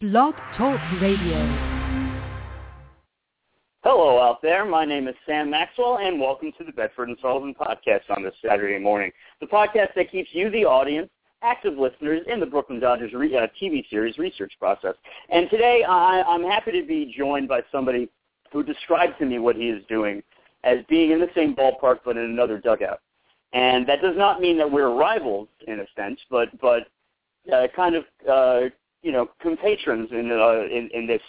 Blog Talk Radio. Hello out there. My name is Sam Maxwell, and welcome to the Bedford and Sullivan podcast on this Saturday morning. The podcast that keeps you, the audience, active listeners in the Brooklyn Dodgers re- uh, TV series research process. And today I, I'm happy to be joined by somebody who described to me what he is doing as being in the same ballpark but in another dugout. And that does not mean that we're rivals in a sense, but but uh, kind of uh, you know compatrons in, uh, in in this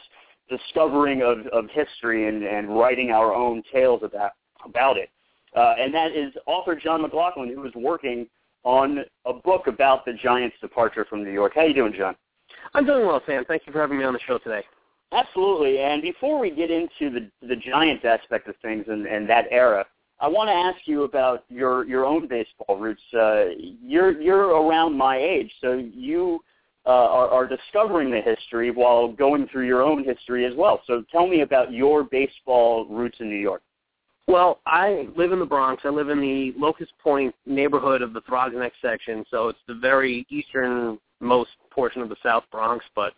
discovering of, of history and, and writing our own tales about about it. Uh, and that is author John McLaughlin, who is working on a book about the Giants' departure from New York. How you doing, John? I'm doing well, Sam. Thank you for having me on the show today. Absolutely. And before we get into the the Giants aspect of things and, and that era, I want to ask you about your your own baseball roots. Uh, you're you're around my age, so you uh, are, are discovering the history while going through your own history as well. So tell me about your baseball roots in New York. Well, I live in the Bronx. I live in the Locust Point neighborhood of the Throgs Neck section, so it's the very easternmost portion of the South Bronx, but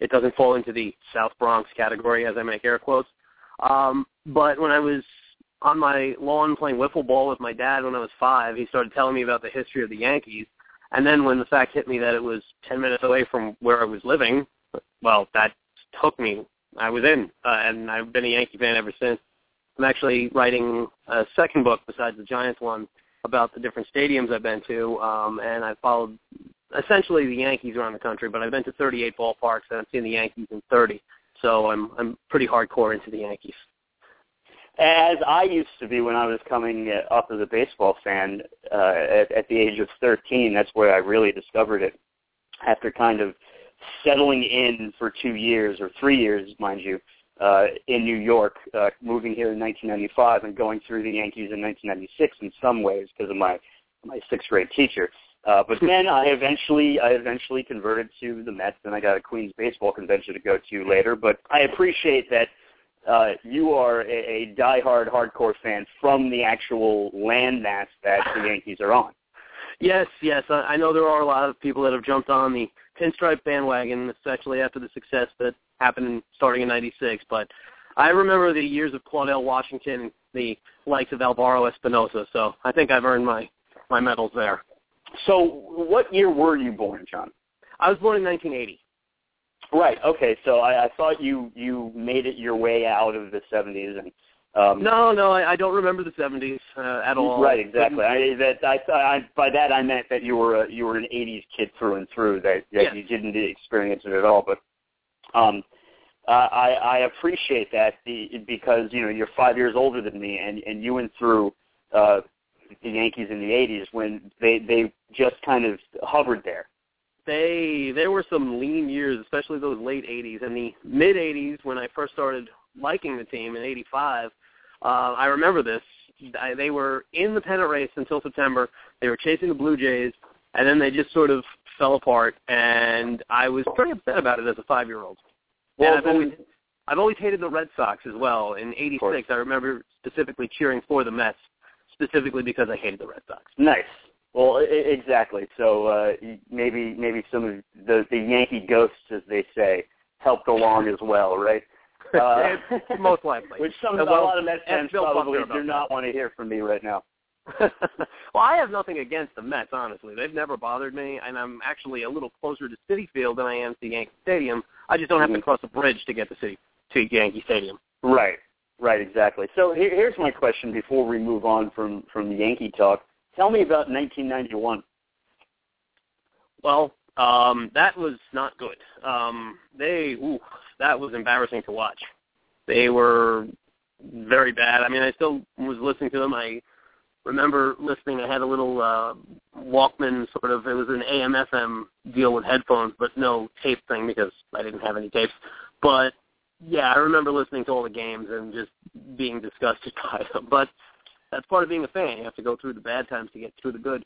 it doesn't fall into the South Bronx category, as I make air quotes. Um, but when I was on my lawn playing wiffle ball with my dad when I was five, he started telling me about the history of the Yankees. And then when the fact hit me that it was 10 minutes away from where I was living, well, that took me. I was in, uh, and I've been a Yankee fan ever since. I'm actually writing a second book besides the Giants one about the different stadiums I've been to, um, and I've followed essentially the Yankees around the country. But I've been to 38 ballparks, and I've seen the Yankees in 30. So I'm I'm pretty hardcore into the Yankees. As I used to be when I was coming up as a baseball fan uh, at, at the age of 13, that's where I really discovered it. After kind of settling in for two years or three years, mind you, uh, in New York, uh, moving here in 1995 and going through the Yankees in 1996 in some ways because of my my sixth grade teacher. Uh, but then I eventually I eventually converted to the Mets, and I got a Queens baseball convention to go to later. But I appreciate that uh, you are a, a diehard hardcore fan from the actual landmass that the Yankees are on. Yes, yes. I, I know there are a lot of people that have jumped on the pinstripe bandwagon, especially after the success that happened starting in '96. But I remember the years of Claudell Washington, the likes of Alvaro Espinoza. So I think I've earned my my medals there. So, what year were you born, John? I was born in 1980. Right. Okay. So I, I thought you you made it your way out of the 70s and. Um, no, no, I, I don't remember the '70s uh, at all. Right, exactly. I, that I, I by that I meant that you were a, you were an '80s kid through and through. That, that yes. you didn't experience it at all. But um, I, I appreciate that the, because you know you're five years older than me, and and you went through uh, the Yankees in the '80s when they they just kind of hovered there. They there were some lean years, especially those late '80s and the mid '80s when I first started liking the team in '85. Uh, I remember this. I, they were in the pennant race until September. They were chasing the Blue Jays, and then they just sort of fell apart. And I was pretty upset about it as a five-year-old. Well, and I've always, I've always hated the Red Sox as well. In '86, I remember specifically cheering for the Mets, specifically because I hated the Red Sox. Nice. Well, I- exactly. So uh, maybe maybe some of the the Yankee ghosts, as they say, helped along as well, right? Uh, most likely. Which some well, a lot of Mets fans probably do not want to hear from me right now. well, I have nothing against the Mets, honestly. They've never bothered me, and I'm actually a little closer to Citi Field than I am to Yankee Stadium. I just don't have to cross a bridge to get to City to Yankee Stadium. Right. Right. Exactly. So here, here's my question before we move on from from Yankee talk. Tell me about 1991. Well, um, that was not good. Um, they, ooh, that was embarrassing to watch. They were very bad. I mean, I still was listening to them. I remember listening. I had a little uh, Walkman sort of. It was an AM/FM deal with headphones, but no tape thing because I didn't have any tapes. But yeah, I remember listening to all the games and just being disgusted by them. But that's part of being a fan. You have to go through the bad times to get through the good.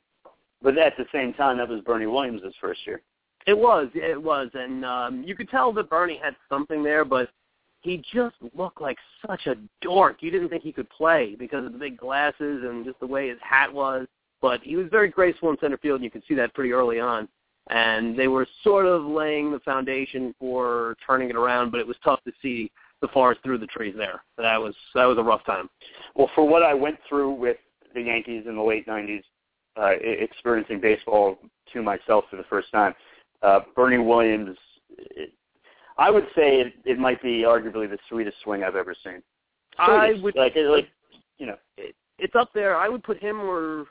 But at the same time, that was Bernie Williams' first year. It was, it was, and um, you could tell that Bernie had something there, but he just looked like such a dork. You didn't think he could play because of the big glasses and just the way his hat was. But he was very graceful in center field, and you could see that pretty early on. and they were sort of laying the foundation for turning it around, but it was tough to see the forest through the trees there. That was that was a rough time. Well, for what I went through with the Yankees in the late '90s, uh, experiencing baseball to myself for the first time, uh, Bernie Williams. It, I would say it, it might be arguably the sweetest swing I've ever seen. Sweetest. I would like like you know. It, it's up there. I would put him or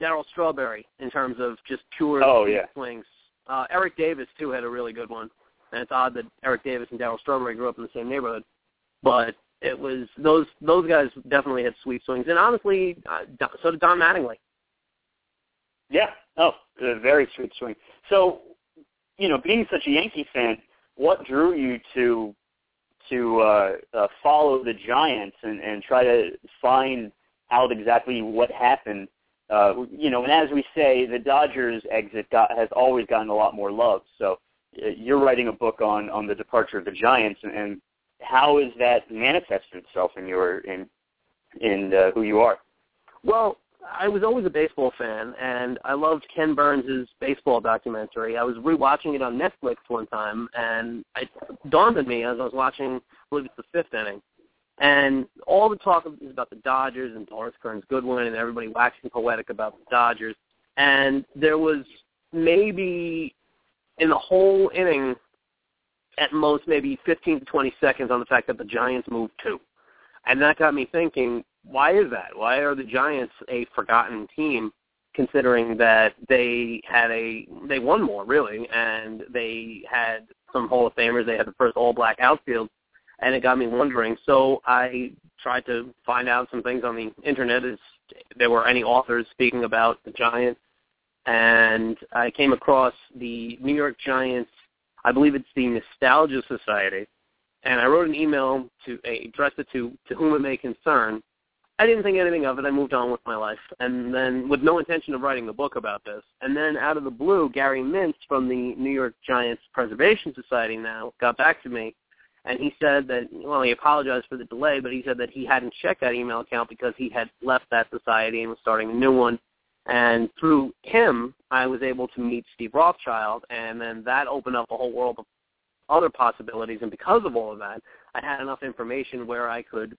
Darryl Strawberry in terms of just pure oh, yeah. swings. Uh, Eric Davis too had a really good one, and it's odd that Eric Davis and Darryl Strawberry grew up in the same neighborhood, but it was those those guys definitely had sweet swings, and honestly, uh, so did Don Mattingly. Yeah. Oh, a very sweet swing. So, you know, being such a Yankee fan, what drew you to to uh, uh, follow the Giants and, and try to find out exactly what happened? Uh, you know, and as we say, the Dodgers exit got, has always gotten a lot more love. So you're writing a book on on the departure of the Giants, and, and how is that manifested itself in your in in uh, who you are? Well, I was always a baseball fan, and I loved Ken Burns' baseball documentary. I was rewatching it on Netflix one time, and it dawned on me as I was watching, I believe it's the fifth inning, and all the talk is about the Dodgers and Doris Kearns Goodwin and everybody waxing poetic about the Dodgers. And there was maybe in the whole inning, at most maybe 15 to 20 seconds on the fact that the Giants moved two. And that got me thinking, why is that? Why are the Giants a forgotten team considering that they had a they won more really and they had some Hall of Famers, they had the first all black outfield and it got me wondering. So I tried to find out some things on the internet as there were any authors speaking about the Giants and I came across the New York Giants I believe it's the Nostalgia Society and I wrote an email to addressed it to to whom it may concern I didn't think anything of it. I moved on with my life, and then with no intention of writing a book about this. And then out of the blue, Gary Mintz from the New York Giants Preservation Society now got back to me, and he said that well, he apologized for the delay, but he said that he hadn't checked that email account because he had left that society and was starting a new one. And through him, I was able to meet Steve Rothschild, and then that opened up a whole world of other possibilities. And because of all of that, I had enough information where I could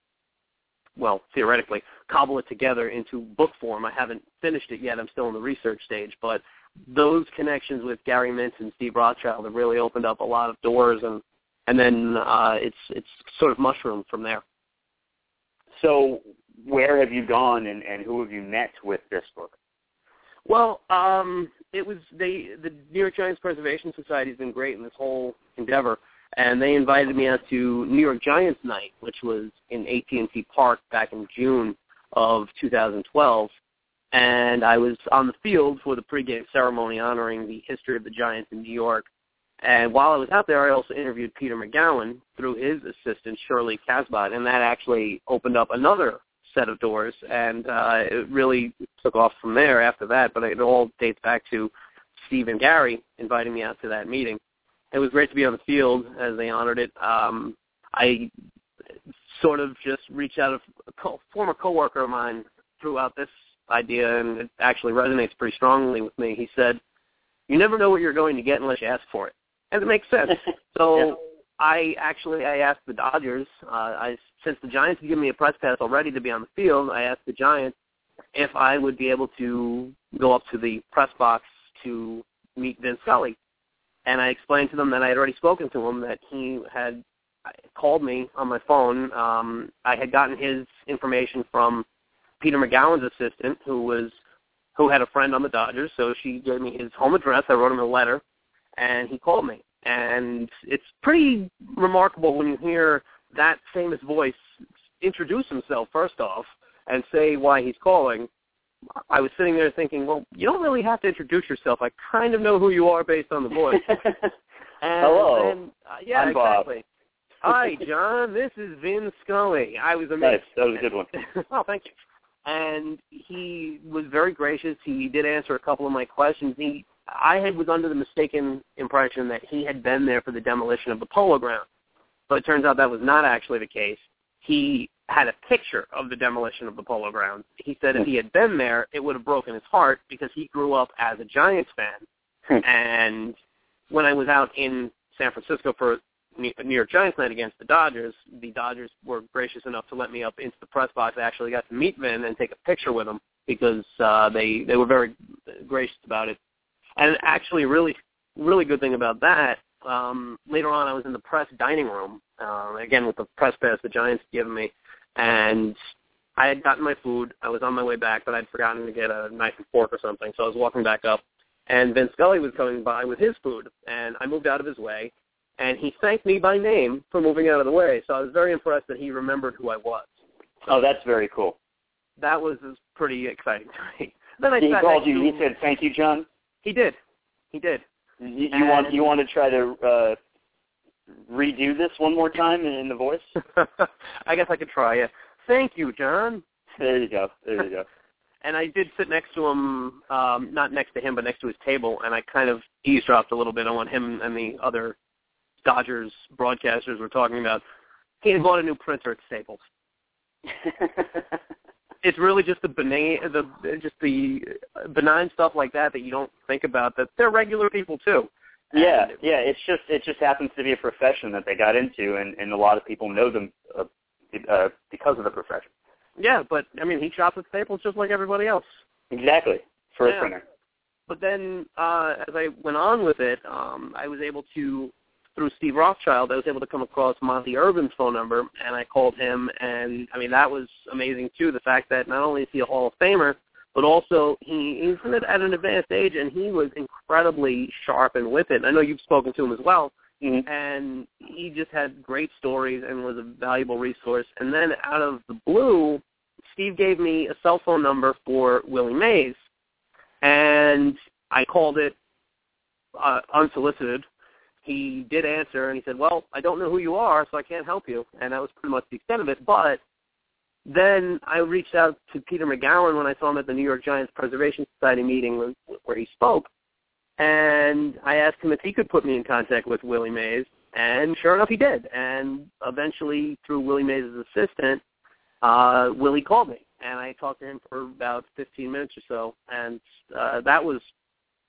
well, theoretically, cobble it together into book form. I haven't finished it yet. I'm still in the research stage, but those connections with Gary Mintz and Steve Rothschild have really opened up a lot of doors, and and then uh, it's it's sort of mushroomed from there. So, where have you gone, and, and who have you met with this book? Well, um, it was they the New York Giants Preservation Society has been great in this whole endeavor and they invited me out to New York Giants night, which was in AT&T Park back in June of 2012. And I was on the field for the pregame ceremony honoring the history of the Giants in New York. And while I was out there, I also interviewed Peter Magowan through his assistant, Shirley Casbot, and that actually opened up another set of doors. And uh, it really took off from there after that, but it all dates back to Steve and Gary inviting me out to that meeting it was great to be on the field as they honored it. Um, I sort of just reached out to a co- former coworker of mine threw out this idea, and it actually resonates pretty strongly with me. He said, "You never know what you're going to get unless you ask for it," and it makes sense. So. yeah. I actually I asked the Dodgers. Uh, I since the Giants had given me a press pass already to be on the field, I asked the Giants if I would be able to go up to the press box to meet Vin Scully and I explained to them that I had already spoken to him, that he had called me on my phone. Um, I had gotten his information from Peter Magowan's assistant, who was who had a friend on the Dodgers. So she gave me his home address. I wrote him a letter, and he called me. And it's pretty remarkable when you hear that famous voice introduce himself first off and say why he's calling. I was sitting there thinking, well, you don't really have to introduce yourself. I kind of know who you are based on the voice. and, Hello. And, uh, yeah, I'm exactly. Bob. Hi, John. This is Vin Scully. I was amazed. Nice. That was a good one. oh, thank you. And he was very gracious. He did answer a couple of my questions. He, I had was under the mistaken impression that he had been there for the demolition of the polo ground, but it turns out that was not actually the case. He had a picture of the demolition of the polo grounds. He said if he had been there, it would have broken his heart because he grew up as a Giants fan. Hmm. and when I was out in San Francisco for New York Giants night against the Dodgers, the Dodgers were gracious enough to let me up into the press box. I actually got to meet Vin and take a picture with him because uh, they they were very gracious about it. And actually, really really good thing about that. Um, later on, I was in the press dining room uh, again with the press pass the Giants had given me, and I had gotten my food. I was on my way back, but I'd forgotten to get a knife and fork or something. So I was walking back up, and Vin Scully was coming by with his food, and I moved out of his way, and he thanked me by name for moving out of the way. So I was very impressed that he remembered who I was. Oh, that's very cool. That was, was pretty exciting to me. Then I he called you. to He said, "Thank you, John." he did. He did. You, you want you want to try to uh, redo this one more time in the voice? I guess I could try it. Thank you, John. There you go. There you go. And I did sit next to him, um, not next to him, but next to his table, and I kind of eavesdropped a little bit on what him and the other Dodgers broadcasters were talking about. He had bought a new printer at Staples. It's really just the benign, the just the benign stuff like that that you don't think about. That they're regular people too. yeah, And- yeah. It's just it just happens to be a profession that they got into, and and a lot of people know them uh, uh, because of the profession. Yeah, but I mean, he shops at Staples just like everybody else. Exactly for Yeah. a printer. But then uh, as I went on with it, um, I was able to, through Steve Rothschild, I was able to come across Monte Irvin's phone number, and I called him, and I mean that was amazing too. The fact that not only is he a Hall of Famer, but also he, he's at an advanced age, and he was incredibly sharp and with it. I know you've spoken to him as well, Mhm. and he just had great stories and was a valuable resource. And then out of the blue, Steve gave me a cell phone number for Willie Mays, and I called it uh, unsolicited. He did answer, and he said, "Well, I don't know who you are, so I can't help you." And that was pretty much the extent of it. But then I reached out to Peter Magowan when I saw him at the New York Giants Preservation Society meeting where he spoke, and I asked him if he could put me in contact with Willie Mays, and sure enough, he did. And eventually, through Willie Mays' assistant, uh, Willie called me, and I talked to him for about 15 minutes or so, and uh, that was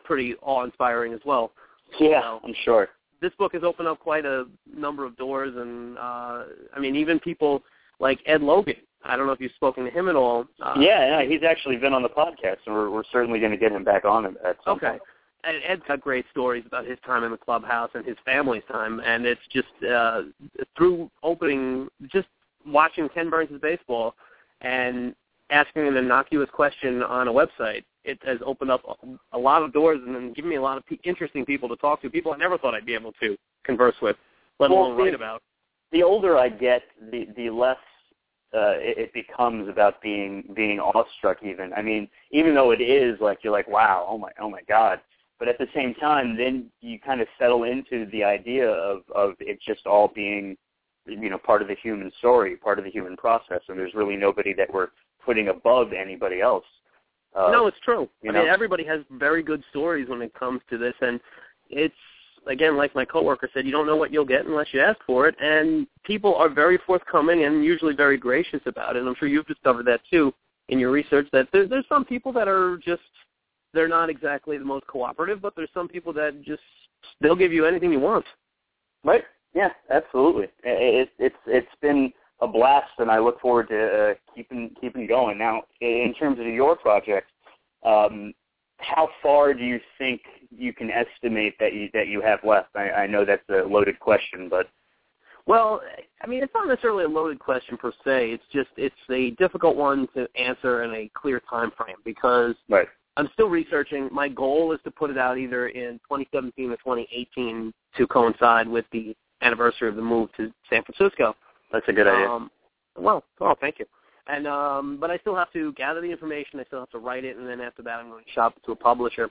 pretty awe-inspiring as well. Yeah, So- I'm sure. This book has opened up quite a number of doors, and uh, I mean, even people like Ed Logan. I don't know if you've spoken to him at all. Uh, yeah, yeah, he's actually been on the podcast, and we're we're certainly going to get him back on at some Okay. point. And Ed's got great stories about his time in the clubhouse and his family's time, and it's just uh, through opening, just watching Ken Burns' baseball and asking an innocuous question on a website. It has opened up a, lot of doors and then given me a lot of pe- interesting people to talk to, people I never thought I'd be able to converse with, let Well, alone write the- about. the older I get, the the less uh, it, it becomes about being being awestruck. Even I mean, even though it is like you're like, wow, oh my, oh my god. But at the same time, then you kind of settle into the idea of of it just all being, you know, part of the human story, part of the human process, and there's really nobody that we're putting above anybody else. Uh, no, it's true. I mean, everybody has very good stories when it comes to this, and it's again, like my coworker said, you don't know what you'll get unless you ask for it, and people are very forthcoming and usually very gracious about it. And I'm sure you've discovered that too in your research. That there, there's some people that are just they're not exactly the most cooperative, but there's some people that just they'll give you anything you want. Right. Yeah, absolutely. It, it, it's it's been a blast, and I look forward to uh, keeping keeping going. Now, in terms of your project, um, how far do you think you can estimate that you that you have left? I, I know that's a loaded question, but Well, I mean, it's not necessarily a loaded question per se. It's just it's a difficult one to answer in a clear time frame because right. I'm still researching. My goal is to put it out either in 2017 or 2018 to coincide with the anniversary of the move to San Francisco. That's a good idea. Um, well, oh, thank you. And um, but I still have to gather the information. I still have to write it, and then after that, I'm going to shop it to a publisher.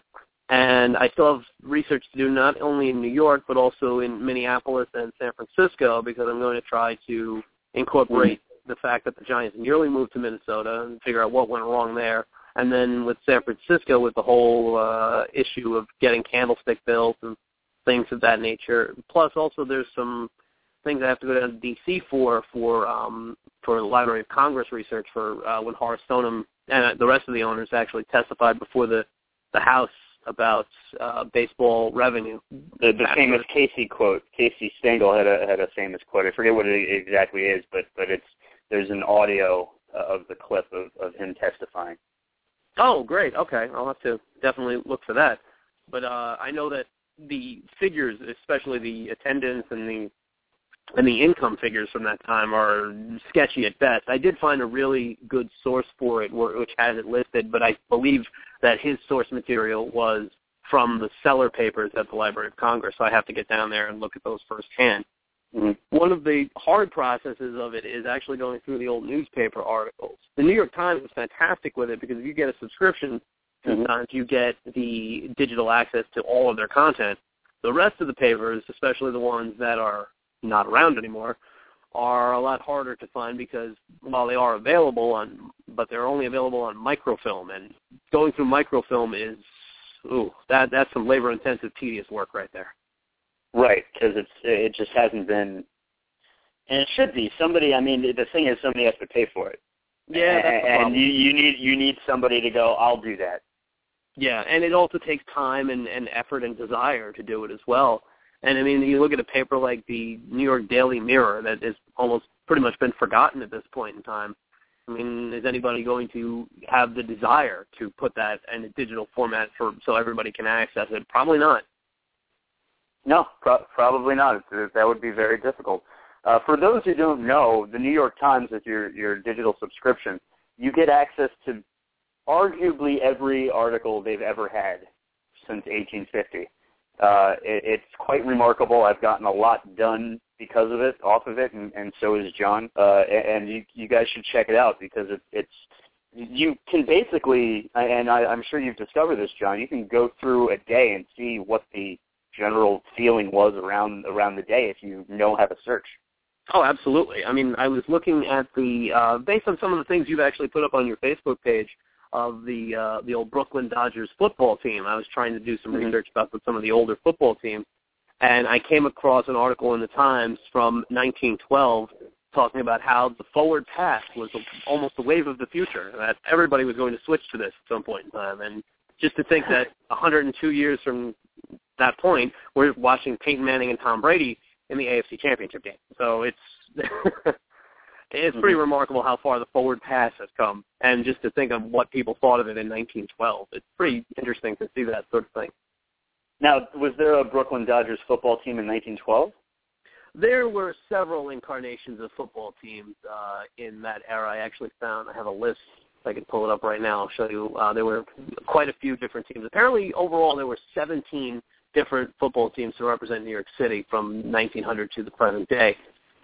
And I still have research to do, not only in New York, but also in Minneapolis and San Francisco, because I'm going to try to incorporate the fact that the Giants nearly moved to Minnesota and figure out what went wrong there. And then with San Francisco, with the whole uh, issue of getting Candlestick built and things of that nature. Plus, also there's some things I have to go down to D.C. for for um, for the Library of Congress research for uh, when Horace Stoneham and the rest of the owners actually testified before the the House about uh, baseball revenue. The, the famous Casey quote. Casey Stengel had a had a famous quote. I forget what it exactly is, but but it's there's an audio of the clip of, of him testifying. Oh, great. Okay, I'll have to definitely look for that. But uh, I know that the figures, especially the attendance and the and the income figures from that time are sketchy at best. I did find a really good source for it, which has it listed, but I believe that his source material was from the Celler papers at the Library of Congress. So I have to get down there and look at those firsthand. Mm-hmm. One of the hard processes of it is actually going through the old newspaper articles. The New York Times is fantastic with it because if you get a subscription, sometimes mm-hmm. you get the digital access to all of their content. The rest of the papers, especially the ones that are not around anymore, are a lot harder to find because while they are available on, but they're only available on microfilm, and going through microfilm is, ooh, that that's some labor-intensive, tedious work right there. Right, because it's it just hasn't been, and it should be. Somebody, I mean, the thing is, somebody has to pay for it. Yeah, that's and, and you you need you need somebody to go. I'll do that. Yeah, and it also takes time and, and effort and desire to do it as well. And I mean, you look at a paper like the New York Daily Mirror that has almost pretty much been forgotten at this point in time. I mean, is anybody going to have the desire to put that in a digital format for so everybody can access it? Probably not. No, pro- probably not. That would be very difficult. Uh, for those who don't know, the New York Times is your your digital subscription. You get access to arguably every article they've ever had since 1850. Uh, it, it's quite remarkable. I've gotten a lot done because of it, off of it, and, and so is John. Uh, and you, you guys should check it out because it, it's you can basically, and I, I'm sure you've discovered this, John. You can go through a day and see what the general feeling was around around the day if you know how to search. Oh, absolutely. I mean, I was looking at the uh, based on some of the things you've actually put up on your Facebook page of the uh, the old Brooklyn Dodgers football team. I was trying to do some mm-hmm. research about some of the older football teams, and I came across an article in the Times from 1912 talking about how the forward pass was a, almost a wave of the future. That everybody was going to switch to this at some point in time, and just to think that 102 years from that point, we're watching Peyton Manning and Tom Brady in the AFC Championship game. So it's it's pretty mm-hmm. remarkable how far the forward pass has come, and just to think of what people thought of it in 1912, it's pretty interesting to see that sort of thing. Now, was there a Brooklyn Dodgers football team in 1912? There were several incarnations of football teams uh, in that era. I actually found I have a list. If I can pull it up right now. I'll show you. Uh, there were quite a few different teams. Apparently, overall, there were 17 different football teams to represent New York City from 1900 to the present day.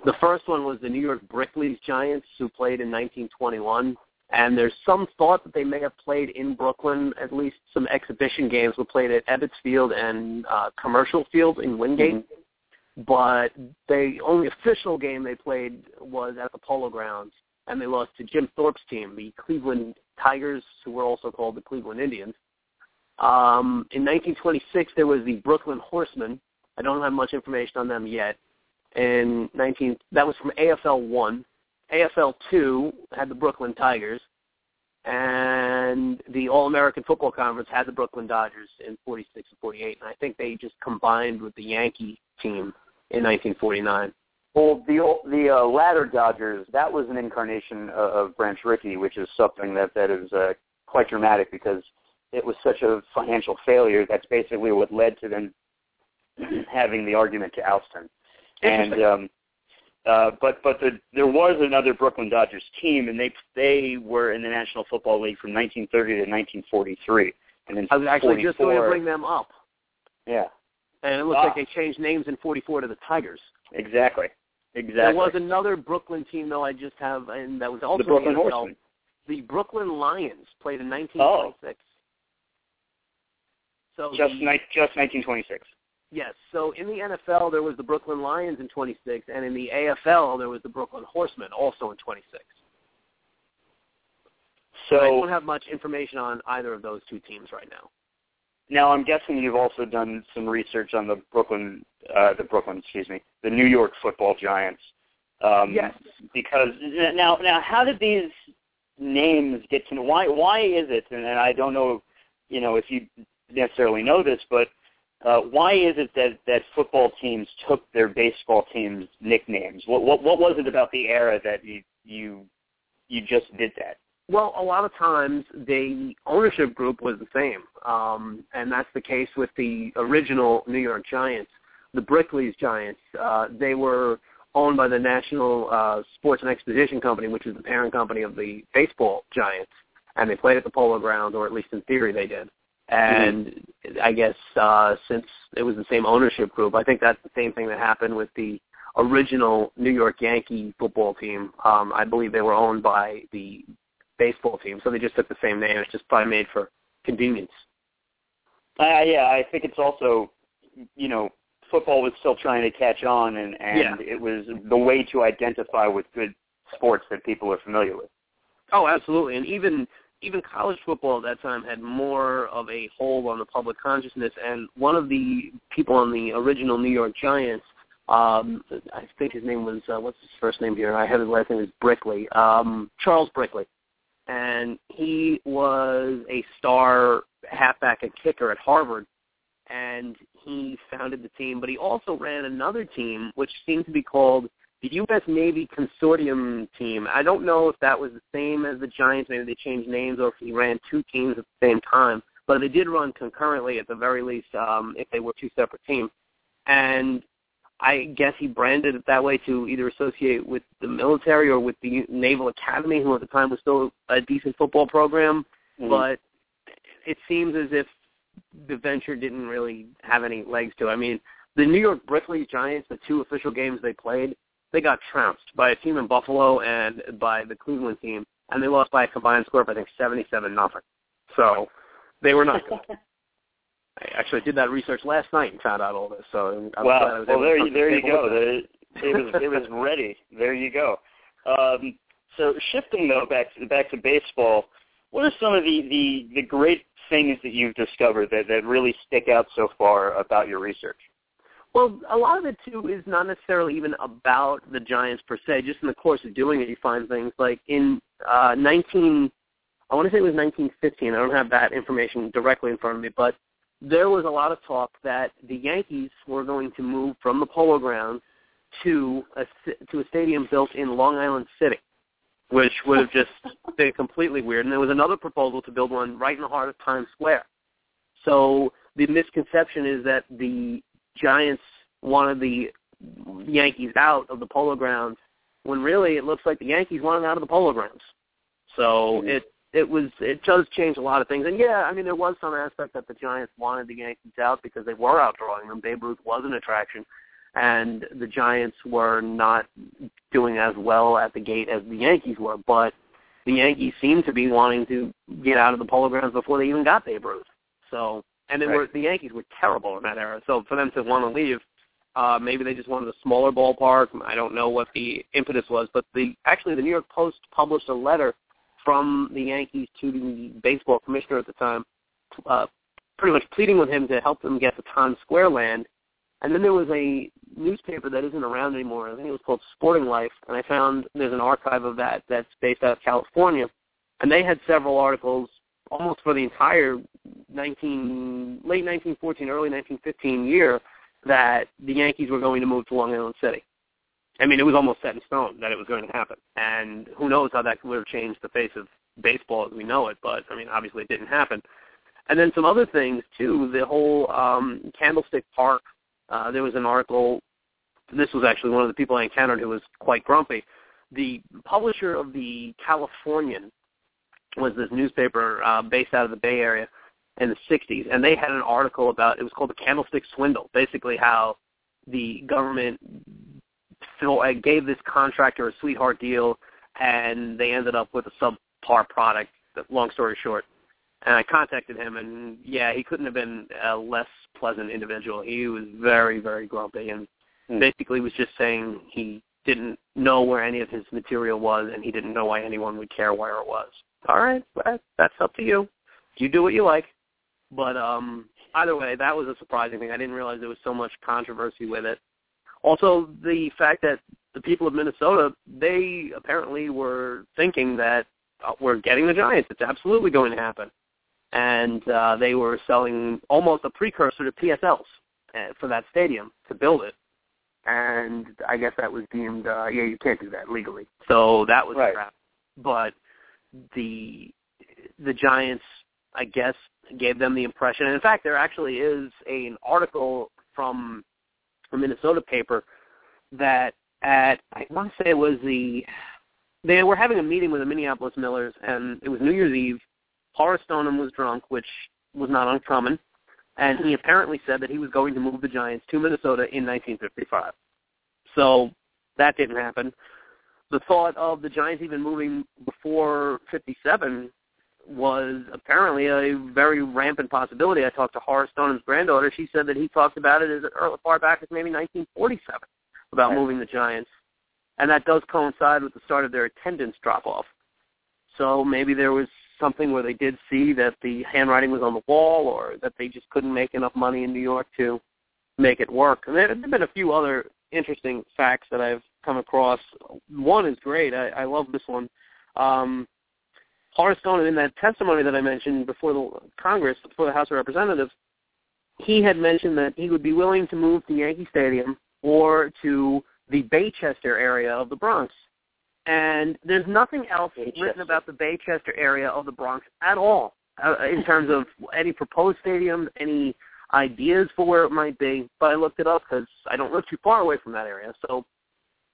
The first one was the New York Brickley Giants, who played in 1921. And there's some thought that they may have played in Brooklyn. At least some exhibition games were played at Ebbets Field and uh, Commercial Field in Wingate. Mm-hmm. But the only official game they played was at the Polo Grounds, and they lost to Jim Thorpe's team, the Cleveland Tigers, who were also called the Cleveland Indians. Um, in 1926, there was the Brooklyn Horsemen. I don't have much information on them yet. In 19, that was from AFL one. AFL two had the Brooklyn Tigers, and the All American Football Conference had the Brooklyn Dodgers in 46 and 48. And I think they just combined with the Yankee team in 1949. Well, the the uh, latter Dodgers that was an incarnation of, of Branch Rickey, which is something that that is uh, quite dramatic because it was such a financial failure. That's basically what led to them having the argument to oust him. And um, uh, but but the, there was another Brooklyn Dodgers team, and they they were in the National Football League from 1930 to 1943. And then I was actually just going to bring them up. Yeah. And it looks ah. like they changed names in 44 to the Tigers. Exactly. Exactly. There was another Brooklyn team, though. I just have, and that was also the Brooklyn the Horsemen. The Brooklyn Lions played in 1926. Oh. So just the, ni- just 1926. Yes. So in the NFL, there was the Brooklyn Lions in 26, and in the AFL, there was the Brooklyn Horsemen also in 26. So I don't have much information on either of those two teams right now. Now I'm guessing you've also done some research on the Brooklyn, uh, the Brooklyn, excuse me, the New York Football Giants. Um, yes. Because now, now, how did these names get to? Why, why is it? And, and I don't know, you know, if you necessarily know this, but uh, why is it that that football teams took their baseball teams nicknames? What what what was it about the era that you you you just did that? Well, a lot of times the ownership group was the same, um, and that's the case with the original New York Giants, the Brickley's Giants. Uh, they were owned by the National uh, Sports and Expedition Company, which is the parent company of the baseball Giants, and they played at the Polo Grounds, or at least in theory they did. And mm-hmm. I guess uh, since it was the same ownership group, I think that's the same thing that happened with the original New York Yankee football team. Um, I believe they were owned by the baseball team, so they just took the same name. It's just probably made for convenience. Uh, yeah, I think it's also, you know, football was still trying to catch on, and and yeah. it was the way to identify with good sports that people are familiar with. Oh, absolutely, and even even college football at that time had more of a hold on the public consciousness. And one of the people on the original New York Giants, um, I think his name was uh, what's his first name here? I have his last name is Brickley, um, Charles Brickley, and he was a star halfback and kicker at Harvard. And he founded the team, but he also ran another team which seemed to be called the U.S. Navy Consortium team. I don't know if that was the same as the Giants. Maybe they changed names, or if he ran two teams at the same time. But they did run concurrently, at the very least, um, if they were two separate teams. And I guess he branded it that way to either associate with the military or with the Naval Academy, who at the time was still a decent football program. Mm-hmm. But it seems as if the venture didn't really have any legs to it. I mean, the New York Brickley Giants, the two official games they played, they got trounced by a team in Buffalo and by the Cleveland team, and they lost by a combined score of I think seventy-seven nothing. So they were not good. I actually did that research last night and found out all this. So I wow. Was well, there you there you go. it was it was ready. There you go. Um, so shifting though back to back to baseball, what are some of the the the great things that you've discovered that that really stick out so far about your research? Well, a lot of it too is not necessarily even about the Giants per se. Just in the course of doing it, you find things like in uh, 19, I want to say it was 1915. I don't have that information directly in front of me, but there was a lot of talk that the Yankees were going to move from the Polo Grounds to a to a stadium built in Long Island City, which would have just been completely weird. And there was another proposal to build one right in the heart of Times Square. So the misconception is that the Giants wanted the Yankees out of the Polo Grounds when really it looks like the Yankees wanted out of the Polo Grounds. So mm-hmm. it it was it does change a lot of things. And yeah, I mean there was some aspect that the Giants wanted the Yankees out because they were outdrawing them. Babe Ruth was an attraction and the Giants were not doing as well at the gate as the Yankees were, but the Yankees seemed to be wanting to get out of the Polo Grounds before they even got Babe Ruth. So and then right. were, the Yankees were terrible in that era. So for them to want to leave, uh, maybe they just wanted a smaller ballpark. I don't know what the impetus was, but the actually the New York Post published a letter from the Yankees to the baseball commissioner at the time, uh, pretty much pleading with him to help them get the Times Square land. And then there was a newspaper that isn't around anymore. I think it was called Sporting Life, and I found there's an archive of that that's based out of California. And they had several articles almost for the entire 19 late 1914, early 1915 year that the Yankees were going to move to Long Island City. I mean, it was almost set in stone that it was going to happen, and who knows how that would have changed the face of baseball as we know it. But I mean, obviously, it didn't happen. And then some other things too. The whole um, Candlestick Park. Uh, there was an article. This was actually one of the people I encountered who was quite grumpy. The publisher of the Californian was this newspaper uh, based out of the Bay Area in the 60s, and they had an article about it was called the Candlestick Swindle, basically how the government uh, gave this contractor a sweetheart deal, and they ended up with a subpar product. Long story short, and I contacted him, and yeah, he couldn't have been a less pleasant individual. He was very, very grumpy, and mm. basically was just saying he didn't know where any of his material was, and he didn't know why anyone would care where it was all right, Well, that's up to you. You do what you like. But um, either way, that was a surprising thing. I didn't realize there was so much controversy with it. Also, the fact that the people of Minnesota, they apparently were thinking that uh, we're getting the Giants. It's absolutely going to happen. and uh, they were selling almost a precursor to PSLs uh, for that stadium to build it. And I guess that was deemed, uh, yeah, you can't do that legally. So that was right. crap. But the the Giants, I guess, gave them the impression. And in fact, there actually is a, an article from a Minnesota paper that at I want to say it was the they were having a meeting with the Minneapolis Millers, and it was New Year's Eve. Horace Stoneham was drunk, which was not uncommon, and he apparently said that he was going to move the Giants to Minnesota in 1955. So that didn't happen. The thought of the Giants even moving before 57 was apparently a very rampant possibility. I talked to Horace Stoneham's granddaughter. She said that he talked about it as far back as maybe 1947 about Right. moving the Giants, and that does coincide with the start of their attendance drop off. So maybe there was something where they did see that the handwriting was on the wall, or that they just couldn't make enough money in New York to make it work. And there have been a few other interesting facts that I've come across. One is great. I, I love this one. Um, Horace Stone, in that testimony that I mentioned before the Congress, before the House of Representatives, he had mentioned that he would be willing to move to Yankee Stadium or to the Baychester area of the Bronx. And there's nothing else Baychester. written about the Baychester area of the Bronx at all uh, in terms of any proposed stadiums, any ideas for where it might be. But I looked it up because I don't live too far away from that area. So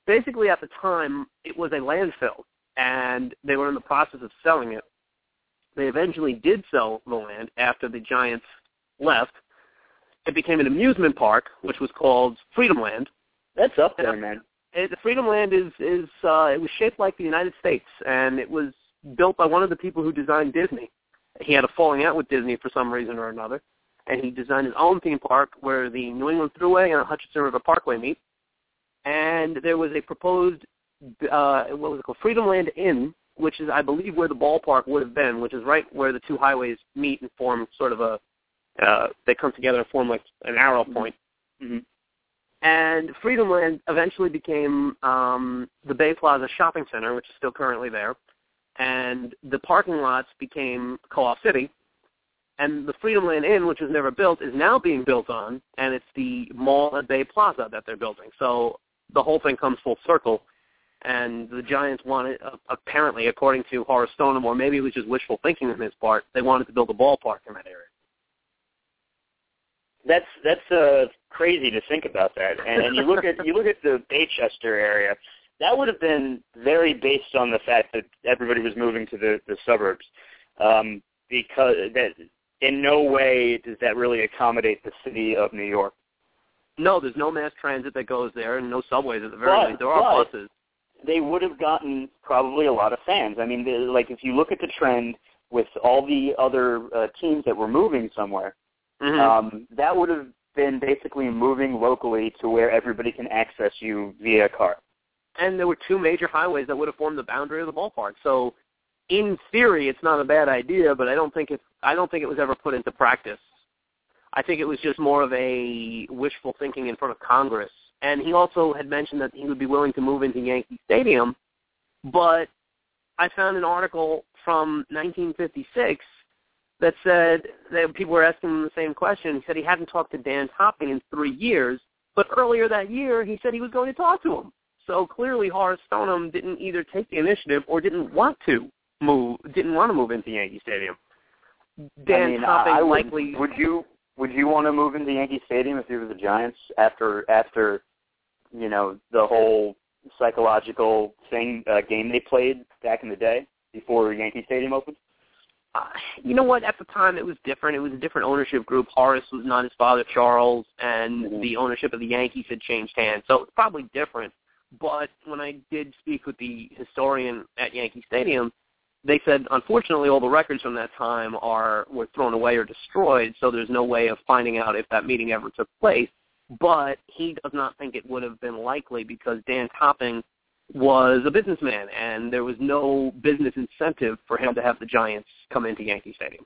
basically at the time, it was a landfill, and they were in the process of selling it. They eventually did sell the land after the Giants left. It became an amusement park, which was called Freedom Land. That's up there, man. It, the Freedom Land is is uh, it was shaped like the United States, and it was built by one of the people who designed Disney. He had a falling out with Disney for some reason or another, and he designed his own theme park where the New England Thruway and Hutchinson River Parkway meet. And there was a proposed uh, what was it called Freedom Land Inn, which is I believe where the ballpark would have been, which is right where the two highways meet and form sort of a uh, they come together and form like an arrow point. hmm And Freedom Land eventually became um, the Bay Plaza Shopping Center, which is still currently there. And the parking lots became Co-op City. And the Freedom Land Inn, which was never built, is now being built on, and it's the mall at Bay Plaza that they're building. So the whole thing comes full circle. And the Giants wanted, uh, apparently, according to Horace Stoneham, or maybe it was just wishful thinking on his part, they wanted to build a ballpark in that area. That's that's uh, crazy to think about that. And, and you look at you look at the Baychester area. That would have been very based on the fact that everybody was moving to the the suburbs, um, because that in no way does that really accommodate the city of New York. No, there's no mass transit that goes there, and no subways at the very But- least. There are buses. They would have gotten probably a lot of fans. I mean, the, like if you look at the trend with all the other uh, teams that were moving somewhere, Mhm. um, that would have been basically moving locally to where everybody can access you via car. and there were two major highways that would have formed the boundary of the ballpark. So, in theory, it's not a bad idea, but I don't think it. I don't think it was ever put into practice. I think it was just more of a wishful thinking in front of Congress. And he also had mentioned that he would be willing to move into Yankee Stadium, but I found an article from 1956 that said that people were asking him the same question. He said he hadn't talked to Dan Topping in three years, but earlier that year he said he was going to talk to him. So clearly Horace Stoneham didn't either take the initiative or didn't want to move, didn't want to move into Yankee Stadium. Dan I mean, Topping I, I would, likely would you would you want to move into Yankee Stadium if you were the Giants after after you know the whole psychological thing uh, game they played back in the day before Yankee Stadium opened? uh, you know what? At the time, it was different. It was a different ownership group. Horace was not his father, Charles, and Mhm. the ownership of the Yankees had changed hands, so it's probably different. But when I did speak with the historian at Yankee Stadium, they said unfortunately all the records from that time are were thrown away or destroyed, so there's no way of finding out if that meeting ever took place. But he does not think it would have been likely because Dan Topping was a businessman, and there was no business incentive for him to have the Giants come into Yankee Stadium,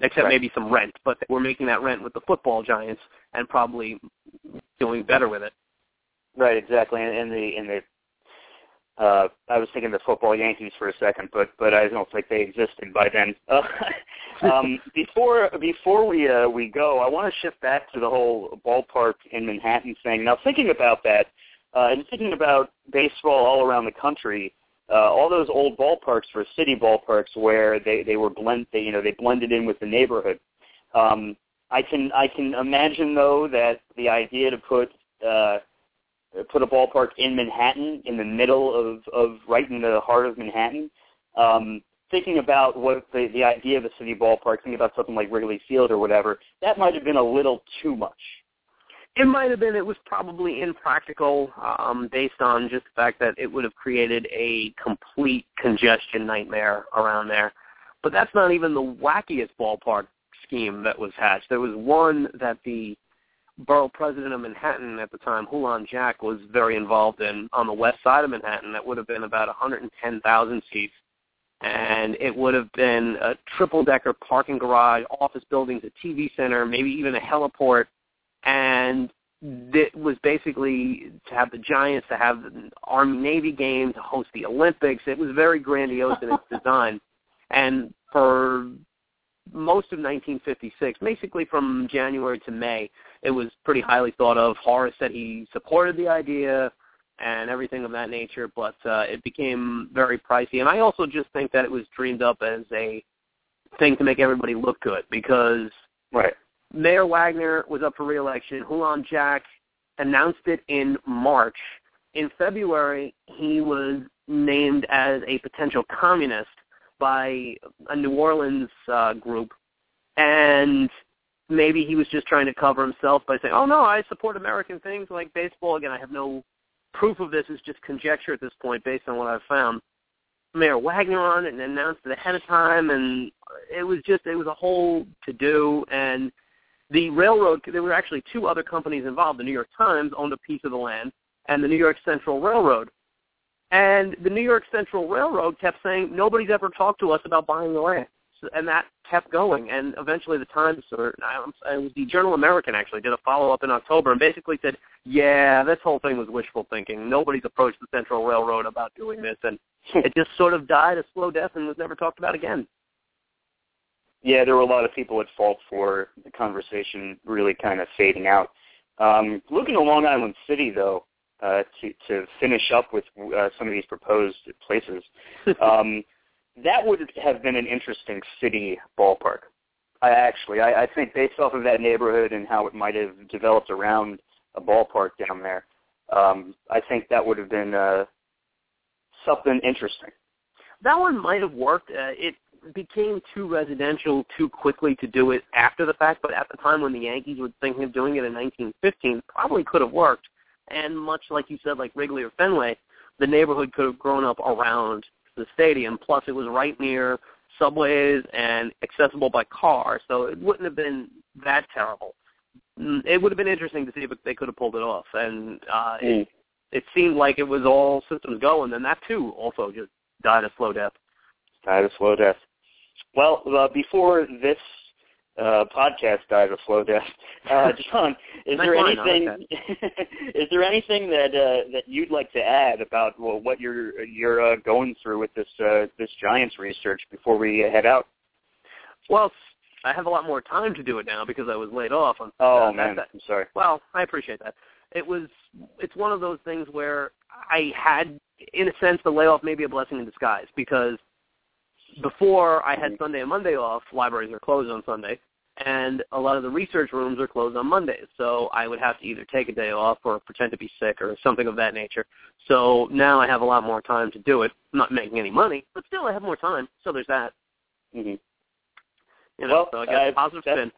except Right. maybe some rent. But we're making that rent with the football Giants, and probably doing better with it. Right, exactly, and, and the and the Uh, I was thinking the football Yankees for a second, but but I don't think they existed by then. Uh, um, before before we uh, we go, I want to shift back to the whole ballpark in Manhattan thing. Now, thinking about that, uh, and thinking about baseball all around the country, uh, all those old ballparks were city ballparks where they they were blend they you know they blended in with the neighborhood. Um, I can I can imagine though that the idea to put uh, put a ballpark in Manhattan, in the middle of, of right in the heart of Manhattan. Um, thinking about what the, the idea of a city ballpark, thinking about something like Wrigley Field or whatever, that might have been a little too much. It might have been. It was probably impractical um, based on just the fact that it would have created a complete congestion nightmare around there. But that's not even the wackiest ballpark scheme that was hatched. There was one that the borough president of Manhattan at the time, Hulan Jack, was very involved in on the west side of Manhattan. That would have been about 110,000 seats. And it would have been a triple-decker parking garage, office buildings, a TV center, maybe even a heliport. And it was basically to have the Giants, to have the Army-Navy game, to host the Olympics. It was very grandiose in its design. And for most of 1956, basically from January to May, it was pretty highly thought of. Horace said he supported the idea and everything of that nature, but uh, it became very pricey. And I also just think that it was dreamed up as a thing to make everybody look good because right. Mayor Wagner was up for reelection. Hulan Jack announced it in March. In February, he was named as a potential communist by a New Orleans uh, group, and maybe he was just trying to cover himself by saying, "Oh no, I support American things like baseball." Again, I have no proof of this; it's just conjecture at this point based on what I've found. Mayor Wagner on it and announced it ahead of time, and it was just it was a whole to do. And the railroad, there were actually two other companies involved. The New York Times owned a piece of the land, and the New York Central Railroad. And the New York Central Railroad kept saying, nobody's ever talked to us about buying the land. So, and that kept going. And eventually the Times, or it was the Journal American actually, did a follow-up in October and basically said, yeah, this whole thing was wishful thinking. Nobody's approached the Central Railroad about doing this. And it just sort of died a slow death and was never talked about again. Yeah, there were a lot of people at fault for the conversation really kind of fading out. Um, looking at Long Island City, though, uh, to to finish up with uh, some of these proposed places. Um, that would have been an interesting city ballpark. I actually, I, I think based off of that neighborhood and how it might have developed around a ballpark down there, um, I think that would have been uh, something interesting. That one might have worked. Uh, it became too residential too quickly to do it after the fact, but at the time when the Yankees were thinking of doing it in 1915, probably could have worked. And much like you said, like Wrigley or Fenway, the neighborhood could have grown up around the stadium. Plus, it was right near subways and accessible by car, so it wouldn't have been that terrible. Mm, it would have been interesting to see if they could have pulled it off, and uh, mm. it, it seemed like it was all systems go, and then that too also just died a slow death. Died a slow death. Well, uh, before this uh, podcast died a flow death. Uh, John, is there anything is there anything that uh, that you'd like to add about well, what you're you're uh, going through with this uh, this Giants research before we head out? Well, I have a lot more time to do it now because I was laid off. On, oh uh, man, I'm sorry. Well, I appreciate that. It was it's one of those things where I had, in a sense, the layoff may be a blessing in disguise because before I had Sunday and Monday off, libraries are closed on Sunday, and a lot of the research rooms are closed on Mondays. So I would have to either take a day off or pretend to be sick or something of that nature. So now I have a lot more time to do it. I'm not making any money, but still I have more time. So there's that. Mm-hmm. You know, well, so I guess uh, positive spin.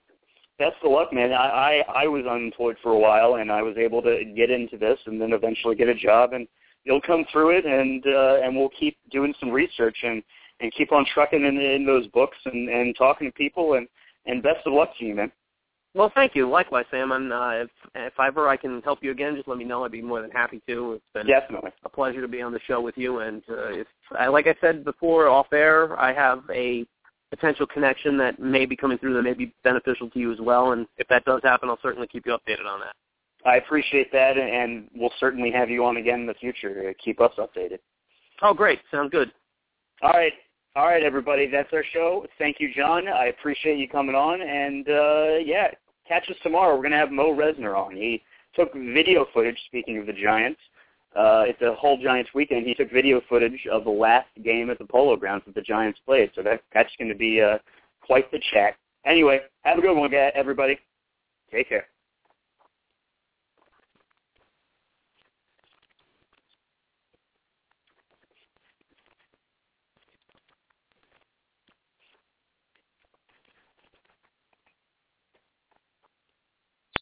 Best of luck, man. I, I I was unemployed for a while, and I was able to get into this, and then eventually get a job, and you'll come through it, and uh, and we'll keep doing some research and and keep on trucking in, in those books and and talking to people and and best of luck to you, man. Well, thank you. Likewise, Sam. And uh, if if ever I can help you again, just let me know. I'd be more than happy to. It's been definitely a pleasure to be on the show with you. And uh, if, I, like I said before, off air, I have a potential connection that may be coming through that may be beneficial to you as well. And if that does happen, I'll certainly keep you updated on that. I appreciate that, and we'll certainly have you on again in the future to keep us updated. Oh, great. Sounds good. All right. All right, everybody. That's our show. Thank you, John. I appreciate you coming on. And, uh, yeah, catch us tomorrow. We're going to have Mo Resner on. He took video footage, speaking of the Giants. Uh, it's a whole Giants weekend. He took video footage of the last game at the Polo Grounds that the Giants played. So that, that's going to be uh, quite the chat. Anyway, have a good one, everybody. Take care.